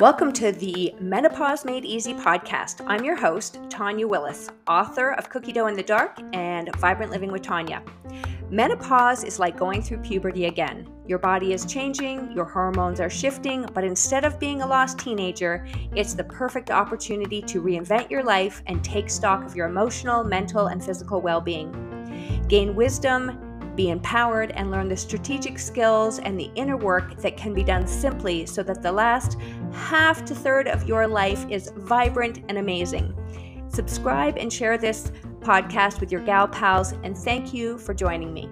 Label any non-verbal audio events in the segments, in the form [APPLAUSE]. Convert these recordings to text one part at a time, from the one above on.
Welcome to the Menopause Made Easy podcast. I'm your host, Tanya Willis, author of Cookie Dough in the Dark and Vibrant Living with Tanya. Menopause is like going through puberty again. Your body is changing, your hormones are shifting, but instead of being a lost teenager, it's the perfect opportunity to reinvent your life and take stock of your emotional, mental, and physical well being. Gain wisdom, be empowered, and learn the strategic skills and the inner work that can be done simply so that the last half to third of your life is vibrant and amazing. Subscribe and share this podcast with your gal pals, and thank you for joining me.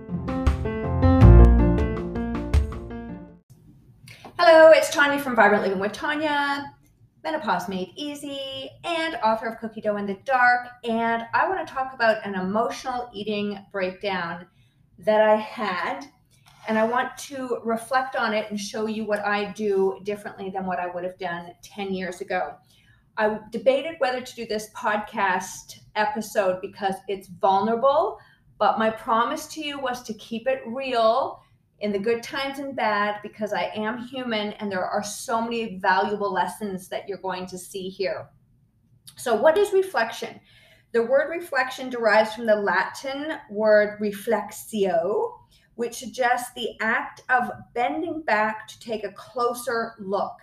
Hello, it's Tanya from Vibrant Living with Tanya, Menopause Made Easy, and author of Cookie Dough in the Dark. And I want to talk about an emotional eating breakdown that I had. And I want to reflect on it and show you what I do differently than what I would have done 10 years ago. I debated whether to do this podcast episode because it's vulnerable, but my promise to you was to keep it real in the good times and bad because I am human and there are so many valuable lessons that you're going to see here. So, what is reflection? The word reflection derives from the Latin word reflexio, which suggests the act of bending back to take a closer look.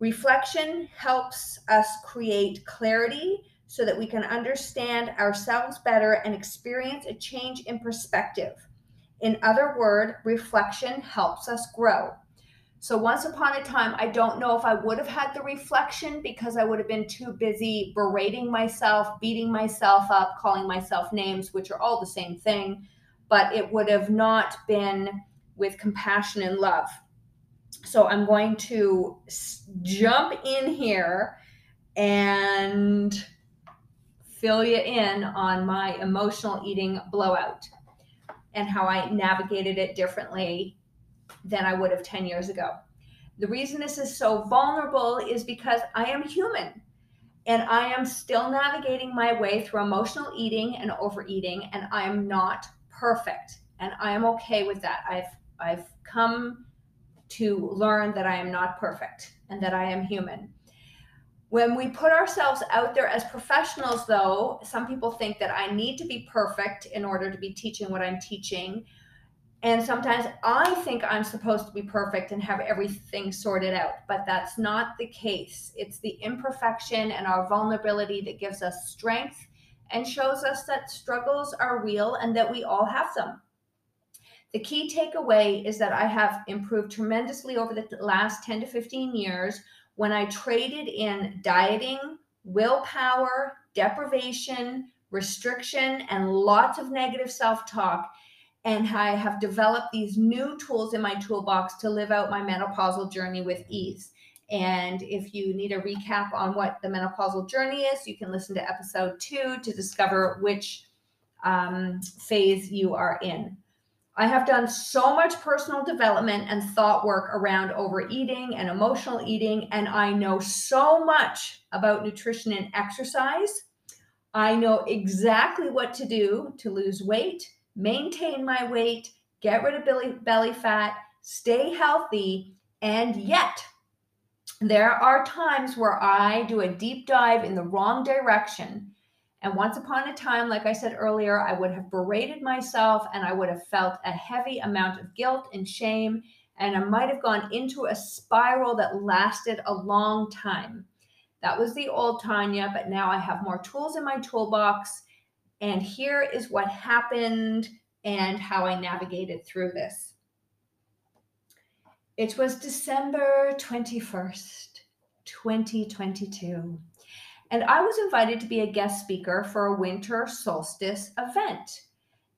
Reflection helps us create clarity so that we can understand ourselves better and experience a change in perspective. In other words, reflection helps us grow. So once upon a time, I don't know if I would have had the reflection because I would have been too busy berating myself, beating myself up, calling myself names, which are all the same thing, but it would have not been with compassion and love. So I'm going to jump in here and fill you in on my emotional eating blowout and how I navigated it differently than I would have 10 years ago. The reason this is so vulnerable is because I am human and I am still navigating my way through emotional eating and overeating and I am not perfect and I am okay with that. I've I've come to learn that I am not perfect and that I am human. When we put ourselves out there as professionals, though, some people think that I need to be perfect in order to be teaching what I'm teaching. And sometimes I think I'm supposed to be perfect and have everything sorted out, but that's not the case. It's the imperfection and our vulnerability that gives us strength and shows us that struggles are real and that we all have them. The key takeaway is that I have improved tremendously over the last 10 to 15 years when I traded in dieting, willpower, deprivation, restriction, and lots of negative self talk and I have developed these new tools in my toolbox to live out my menopausal journey with ease. And if you need a recap on what the menopausal journey is, you can listen to episode two to discover which um, phase you are in. I have done so much personal development and thought work around overeating and emotional eating, and I know so much about nutrition and exercise. I know exactly what to do to lose weight maintain my weight, get rid of belly, fat, stay healthy. And yet, there are times where I do a deep dive in the wrong direction. And once upon a time, like I said earlier, I would have berated myself and I would have felt a heavy amount of guilt and shame. And I might have gone into a spiral that lasted a long time. That was the old Tanya, but now I have more tools in my toolbox and here is what happened and how I navigated through this. It was December 21st, 2022. And I was invited to be a guest speaker for a winter solstice event.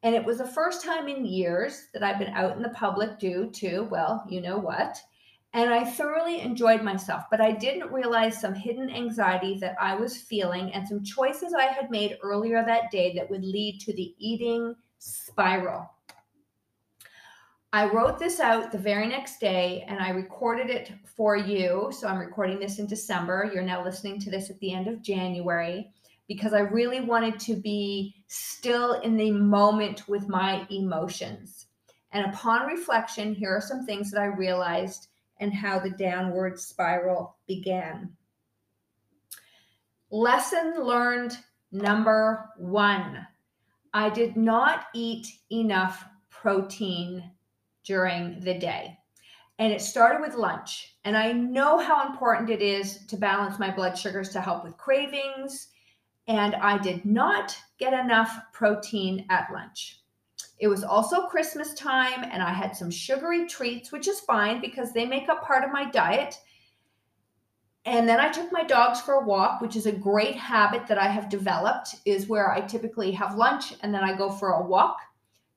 And it was the first time in years that I've been out in the public due to, well, you know what and I thoroughly enjoyed myself, but I didn't realize some hidden anxiety that I was feeling and some choices I had made earlier that day that would lead to the eating spiral. I wrote this out the very next day and I recorded it for you. So I'm recording this in December. You're now listening to this at the end of January because I really wanted to be still in the moment with my emotions. And upon reflection, here are some things that I realized and how the downward spiral began. Lesson learned number one I did not eat enough protein during the day. And it started with lunch. And I know how important it is to balance my blood sugars to help with cravings. And I did not get enough protein at lunch. It was also Christmas time, and I had some sugary treats, which is fine because they make up part of my diet. And then I took my dogs for a walk, which is a great habit that I have developed, is where I typically have lunch and then I go for a walk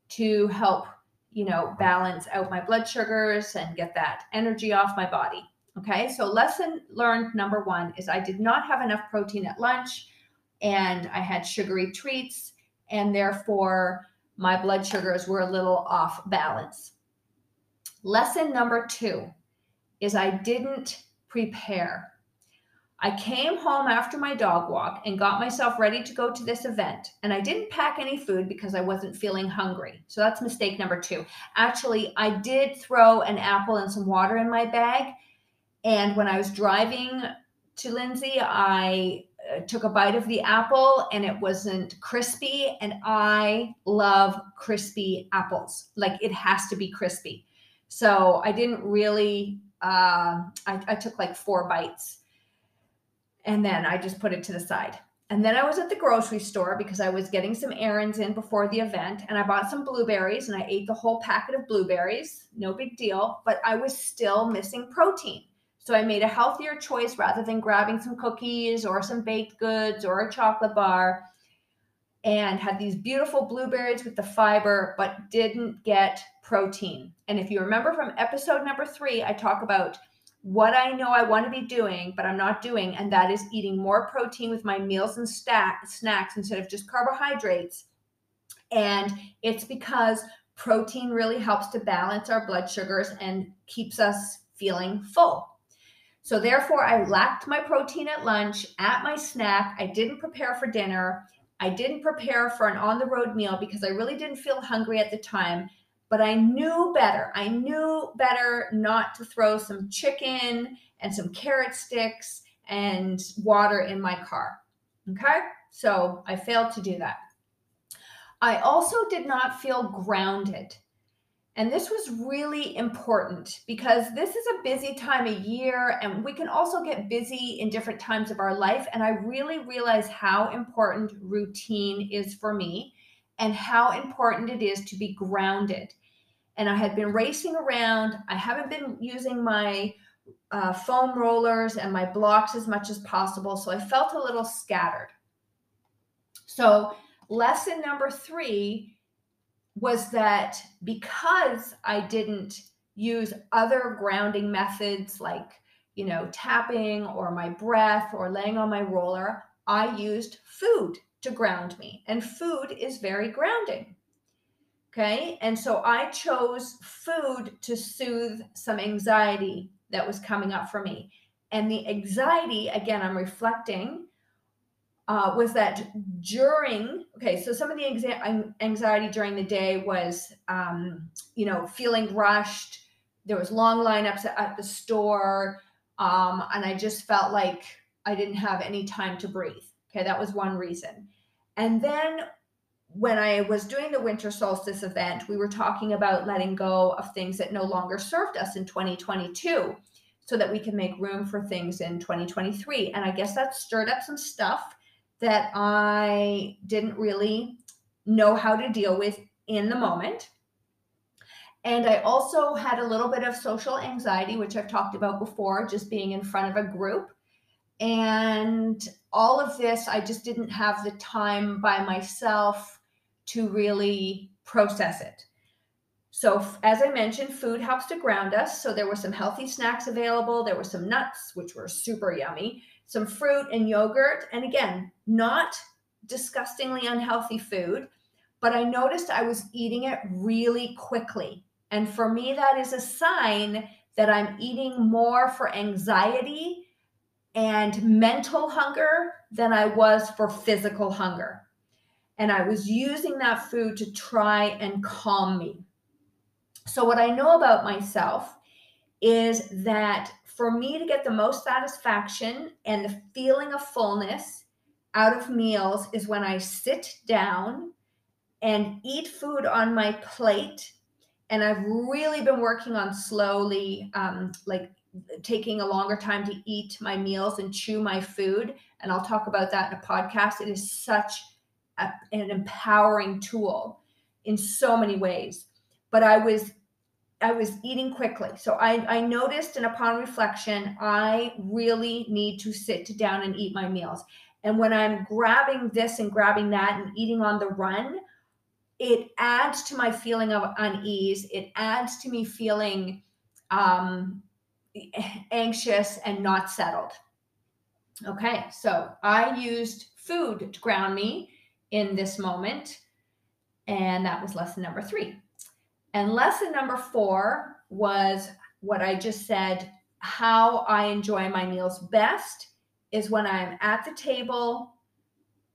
to help, you know, balance out my blood sugars and get that energy off my body. Okay, so lesson learned number one is I did not have enough protein at lunch and I had sugary treats, and therefore my blood sugars were a little off balance. Lesson number two is I didn't prepare. I came home after my dog walk and got myself ready to go to this event. And I didn't pack any food because I wasn't feeling hungry. So that's mistake number two. Actually, I did throw an apple and some water in my bag. And when I was driving to Lindsay, I took a bite of the apple and it wasn't crispy. And I love crispy apples. Like it has to be crispy. So I didn't really, uh, I, I took like four bites and then I just put it to the side. And then I was at the grocery store because I was getting some errands in before the event and I bought some blueberries and I ate the whole packet of blueberries. No big deal, but I was still missing protein. So I made a healthier choice rather than grabbing some cookies or some baked goods or a chocolate bar and had these beautiful blueberries with the fiber, but didn't get protein. And if you remember from episode number three, I talk about what I know I want to be doing, but I'm not doing, and that is eating more protein with my meals and stack, snacks instead of just carbohydrates. And it's because protein really helps to balance our blood sugars and keeps us feeling full. So therefore, I lacked my protein at lunch, at my snack. I didn't prepare for dinner. I didn't prepare for an on the road meal because I really didn't feel hungry at the time. But I knew better. I knew better not to throw some chicken and some carrot sticks and water in my car. Okay. So I failed to do that. I also did not feel grounded. And this was really important because this is a busy time of year and we can also get busy in different times of our life. And I really realize how important routine is for me and how important it is to be grounded. And I had been racing around, I haven't been using my uh, foam rollers and my blocks as much as possible. So I felt a little scattered. So, lesson number three was that because I didn't use other grounding methods like, you know, tapping or my breath or laying on my roller, I used food to ground me. And food is very grounding. Okay. And so I chose food to soothe some anxiety that was coming up for me. And the anxiety, again, I'm reflecting uh, was that during okay so some of the anxiety during the day was um, you know feeling rushed. There was long lineups at the store um, and i just felt like i didn't have any time to breathe. Okay that was one reason. And then when i was doing the winter solstice event we were talking about letting go of things that no longer served us in 2022 so that we can make room for things in 2023 and i guess that stirred up some stuff that I didn't really know how to deal with in the moment. And I also had a little bit of social anxiety, which I've talked about before, just being in front of a group. And all of this, I just didn't have the time by myself to really process it. So, as I mentioned, food helps to ground us. So, there were some healthy snacks available. There were some nuts, which were super yummy some fruit and yogurt. And again, not disgustingly unhealthy food, but I noticed I was eating it really quickly. And for me, that is a sign that I'm eating more for anxiety and mental hunger than I was for physical hunger. And I was using that food to try and calm me. So, what I know about myself is that for me to get the most satisfaction and the feeling of fullness out of meals is when I sit down and eat food on my plate. And I've really been working on slowly, um, like taking a longer time to eat my meals and chew my food. And I'll talk about that in a podcast. It is such a, an empowering tool in so many ways. But I was I was eating quickly. So I, I noticed and upon reflection, I really need to sit down and eat my meals. And when I'm grabbing this and grabbing that and eating on the run, it adds to my feeling of unease. It adds to me feeling um, anxious and not settled. Okay, so I used food to ground me in this moment. And that was lesson number three. And lesson number four was what I just said how I enjoy my meals best is when I'm at the table,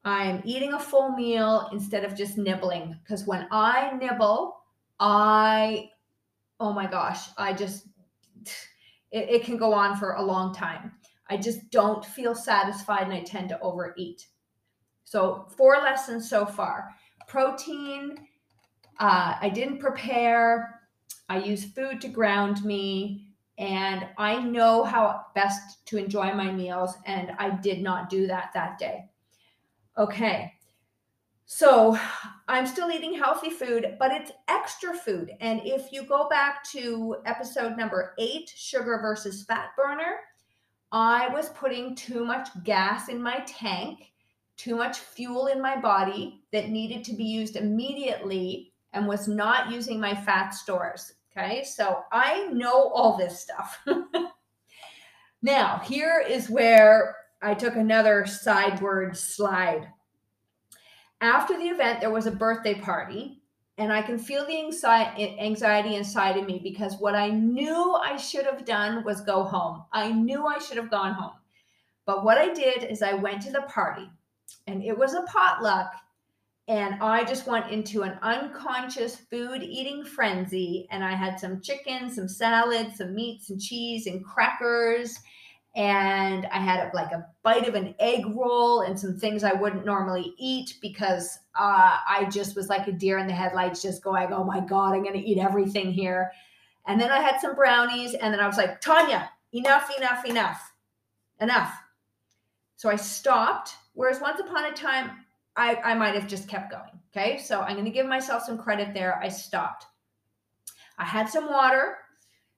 I'm eating a full meal instead of just nibbling. Because when I nibble, I, oh my gosh, I just, it, it can go on for a long time. I just don't feel satisfied and I tend to overeat. So, four lessons so far protein uh, I didn't prepare. I use food to ground me. And I know how best to enjoy my meals. And I did not do that that day. Okay. So I'm still eating healthy food, but it's extra food. And if you go back to episode number eight, sugar versus fat burner, I was putting too much gas in my tank, too much fuel in my body that needed to be used immediately and was not using my fat stores. Okay, so I know all this stuff. [LAUGHS] now, here is where I took another sideward slide. After the event, there was a birthday party, and I can feel the anxiety inside of me because what I knew I should have done was go home. I knew I should have gone home. But what I did is I went to the party, and it was a potluck and I just went into an unconscious food eating frenzy. And I had some chicken, some salad, some meats and cheese and crackers. And I had a, like a bite of an egg roll and some things I wouldn't normally eat because uh, I just was like a deer in the headlights, just going, oh my God, I'm going to eat everything here. And then I had some brownies. And then I was like, Tanya, enough, enough, enough, enough. So I stopped. Whereas once upon a time, I, I might have just kept going. Okay. So I'm going to give myself some credit there. I stopped. I had some water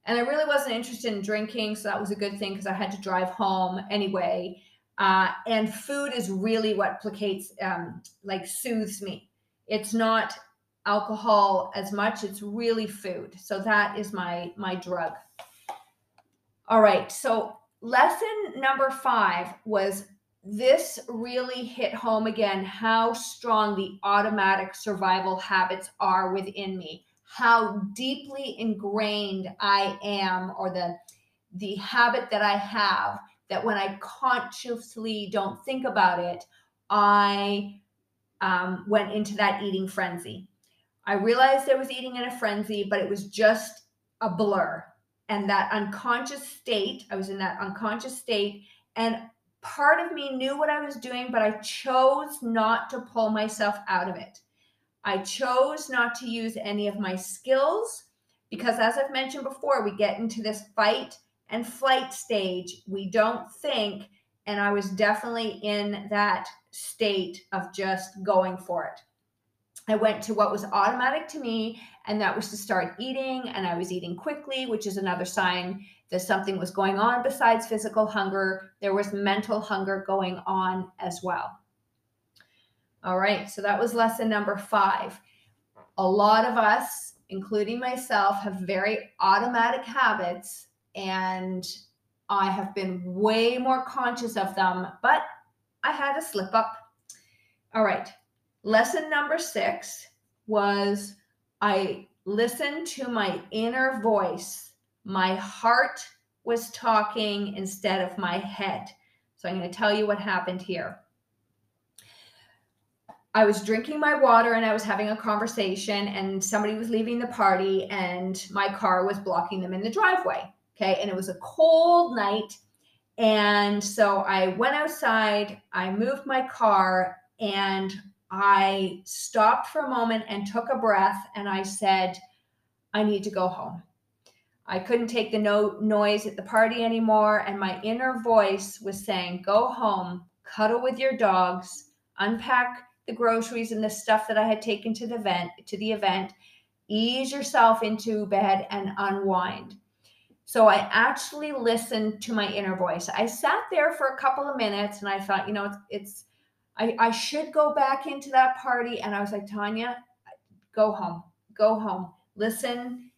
and I really wasn't interested in drinking. So that was a good thing because I had to drive home anyway. Uh, and food is really what placates, um, like soothes me. It's not alcohol as much. It's really food. So that is my, my drug. All right. So lesson number five was this really hit home again how strong the automatic survival habits are within me how deeply ingrained i am or the the habit that i have that when i consciously don't think about it i um, went into that eating frenzy. I realized i was eating in a frenzy but it was just a blur and that unconscious state i was in that unconscious state and part of me knew what I was doing, but I chose not to pull myself out of it. I chose not to use any of my skills because, as I've mentioned before, we get into this fight and flight stage. We don't think. And I was definitely in that state of just going for it. I went to what was automatic to me, and that was to start eating. And I was eating quickly, which is another sign that something was going on besides physical hunger. There was mental hunger going on as well. All right, so that was lesson number five. A lot of us, including myself, have very automatic habits, and I have been way more conscious of them, but I had a slip up. All right, lesson number six was I listened to my inner voice my heart was talking instead of my head. So I'm going to tell you what happened here. I was drinking my water and I was having a conversation, and somebody was leaving the party, and my car was blocking them in the driveway. Okay. And it was a cold night. And so I went outside, I moved my car, and I stopped for a moment and took a breath, and I said, I need to go home. I couldn't take the no- noise at the party anymore. And my inner voice was saying, Go home, cuddle with your dogs, unpack the groceries and the stuff that I had taken to the event, to the event, ease yourself into bed and unwind. So I actually listened to my inner voice. I sat there for a couple of minutes and I thought, you know, it's, it's I, I should go back into that party. And I was like, Tanya, go home, go home. Listen,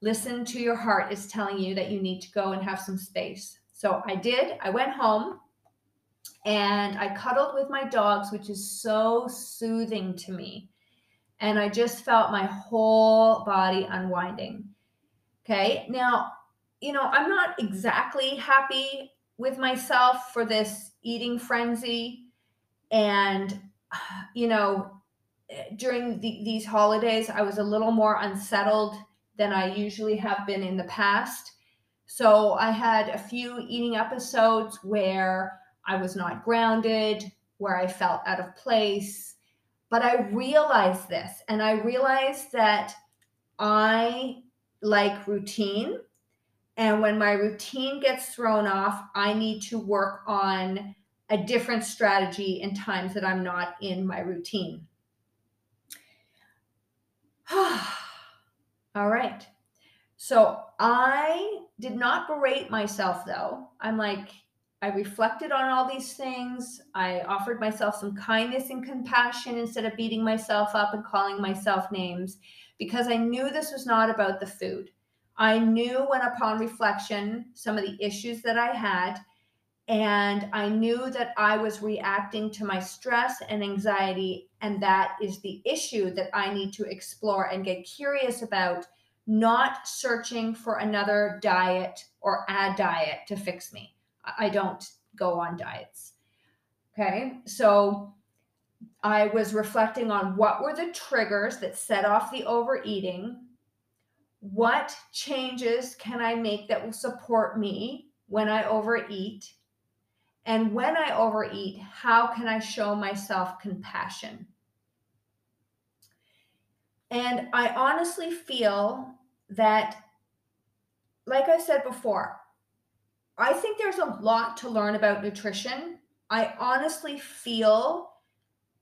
listen to your heart is telling you that you need to go and have some space. So I did. I went home and I cuddled with my dogs, which is so soothing to me. And I just felt my whole body unwinding. Okay. Now, you know, I'm not exactly happy with myself for this eating frenzy. And, [SIGHS] you know, eh, during the, these holidays, I was a little more unsettled than I usually have been in the past. So I had a few eating episodes where I was not grounded, where I felt out of place. But I realized this, and I realized that I like routine. And when my routine gets thrown off, I need to work on a different strategy in times that I'm not in my routine. [SIGHS] All right. So I did not berate myself though. I'm like, I reflected on all these things. I offered myself some kindness and compassion instead of beating myself up and calling myself names because I knew this was not about the food. I knew when, upon reflection, some of the issues that I had, and I knew that I was reacting to my stress and anxiety. And that is the issue that I need to explore and get curious about, not searching for another diet or a diet to fix me. I don't go on diets. Okay. So I was reflecting on what were the triggers that set off the overeating. What changes can I make that will support me when I overeat? And when I overeat, how can I show myself compassion? And I honestly feel that, like I said before, I think there's a lot to learn about nutrition. I honestly feel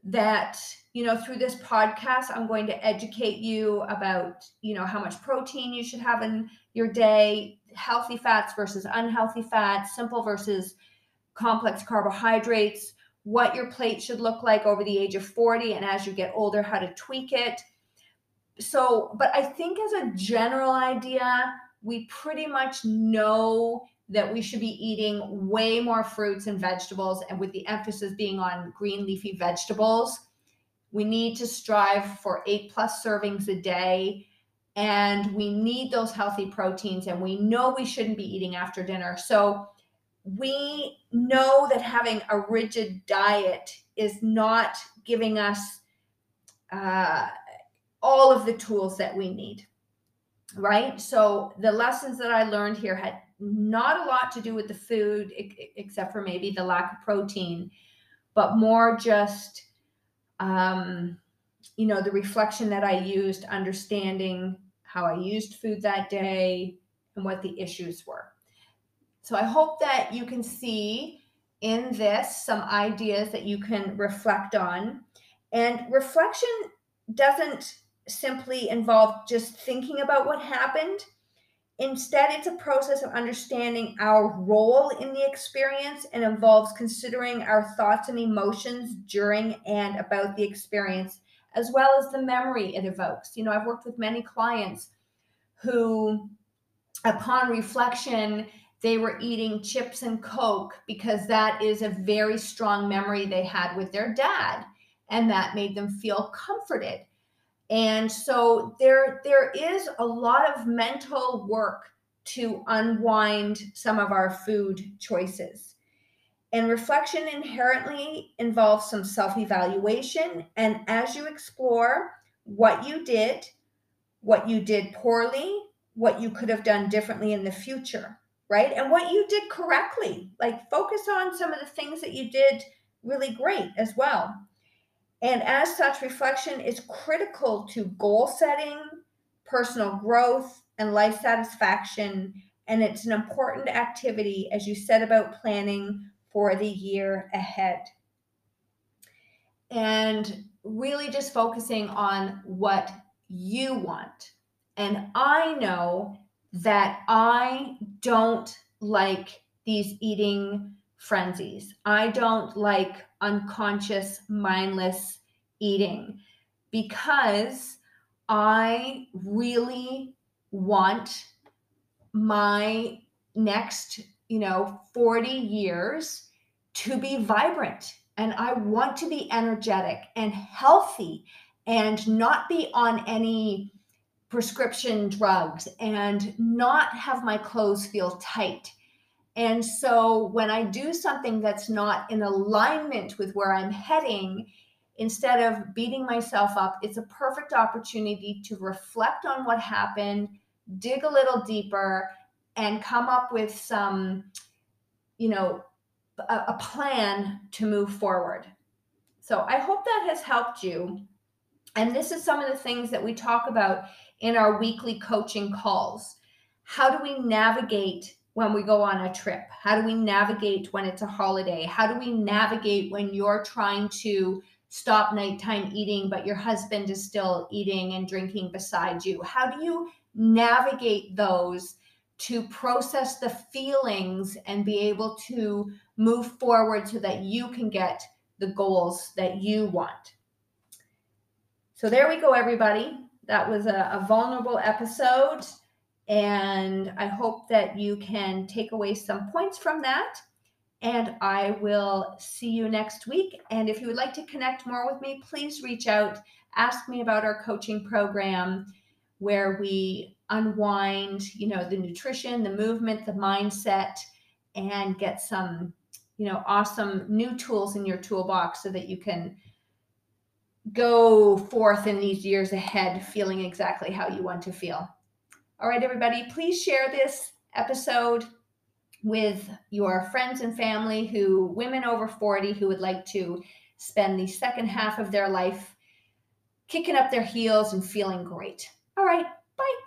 that you know through this podcast i'm going to educate you about you know how much protein you should have in your day healthy fats versus unhealthy fats simple versus complex carbohydrates what your plate should look like over the age of 40 and as you get older how to tweak it so but i think as a general idea we pretty much know that we should be eating way more fruits and vegetables, and with the emphasis being on green leafy vegetables. We need to strive for eight plus servings a day, and we need those healthy proteins, and we know we shouldn't be eating after dinner. So, we know that having a rigid diet is not giving us uh, all of the tools that we need right? So the lessons that I learned here had not a lot to do with the food, except for maybe the lack of protein, but more just, um, you know, the reflection that I used, understanding how I used food that day and what the issues were. So I hope that you can see in this some ideas that you can reflect on. And reflection doesn't simply involve just thinking about what happened. Instead, it's a process of understanding our role in the experience and involves considering our thoughts and emotions during and about the experience, as well as the memory it evokes. You know, I've worked with many clients who, upon reflection, they were eating chips and Coke because that is a very strong memory they had with their dad, and that made them feel comforted and so there there is a lot of mental work to unwind some of our food choices And reflection inherently involves some self evaluation. And as you explore what you did, what you did poorly, what you could have done differently in the future, right? And what you did correctly. Like focus on some of the things that you did really great as well. And as such, reflection is critical to goal setting, personal growth, and life satisfaction. And it's an important activity as you set about planning for the year ahead. And really just focusing on what you want. And I know that I don't like these eating frenzies. I don't like unconscious, mindless eating because I really want my next, you know, 40 years to be vibrant and I want to be energetic and healthy and not be on any prescription drugs and not have my clothes feel tight. And so when I do something that's not in alignment with where I'm heading, instead of beating myself up, it's a perfect opportunity to reflect on what happened, dig a little deeper, and come up with some, you know, a, a plan to move forward. So I hope that has helped you. And this is some of the things that we talk about in our weekly coaching calls. How do we navigate when we go on a trip? How do we navigate when it's a holiday? How do we navigate when you're trying to stop nighttime eating, but your husband is still eating and drinking beside you? How do you navigate those to process the feelings and be able to move forward so that you can get the goals that you want? So, there we go, everybody. That was a, a vulnerable episode. And I hope that you can take away some points from that. And I will see you next week. And if you would like to connect more with me, please reach out. Ask me about our coaching program where we unwind, you know, the nutrition, the movement, the mindset, and get some, you know, awesome new tools in your toolbox so that you can go forth in these years ahead feeling exactly how you want to feel. All right, everybody, please share this episode with your friends and family who, women over 40, who would like to spend the second half of their life kicking up their heels and feeling great. All right, bye.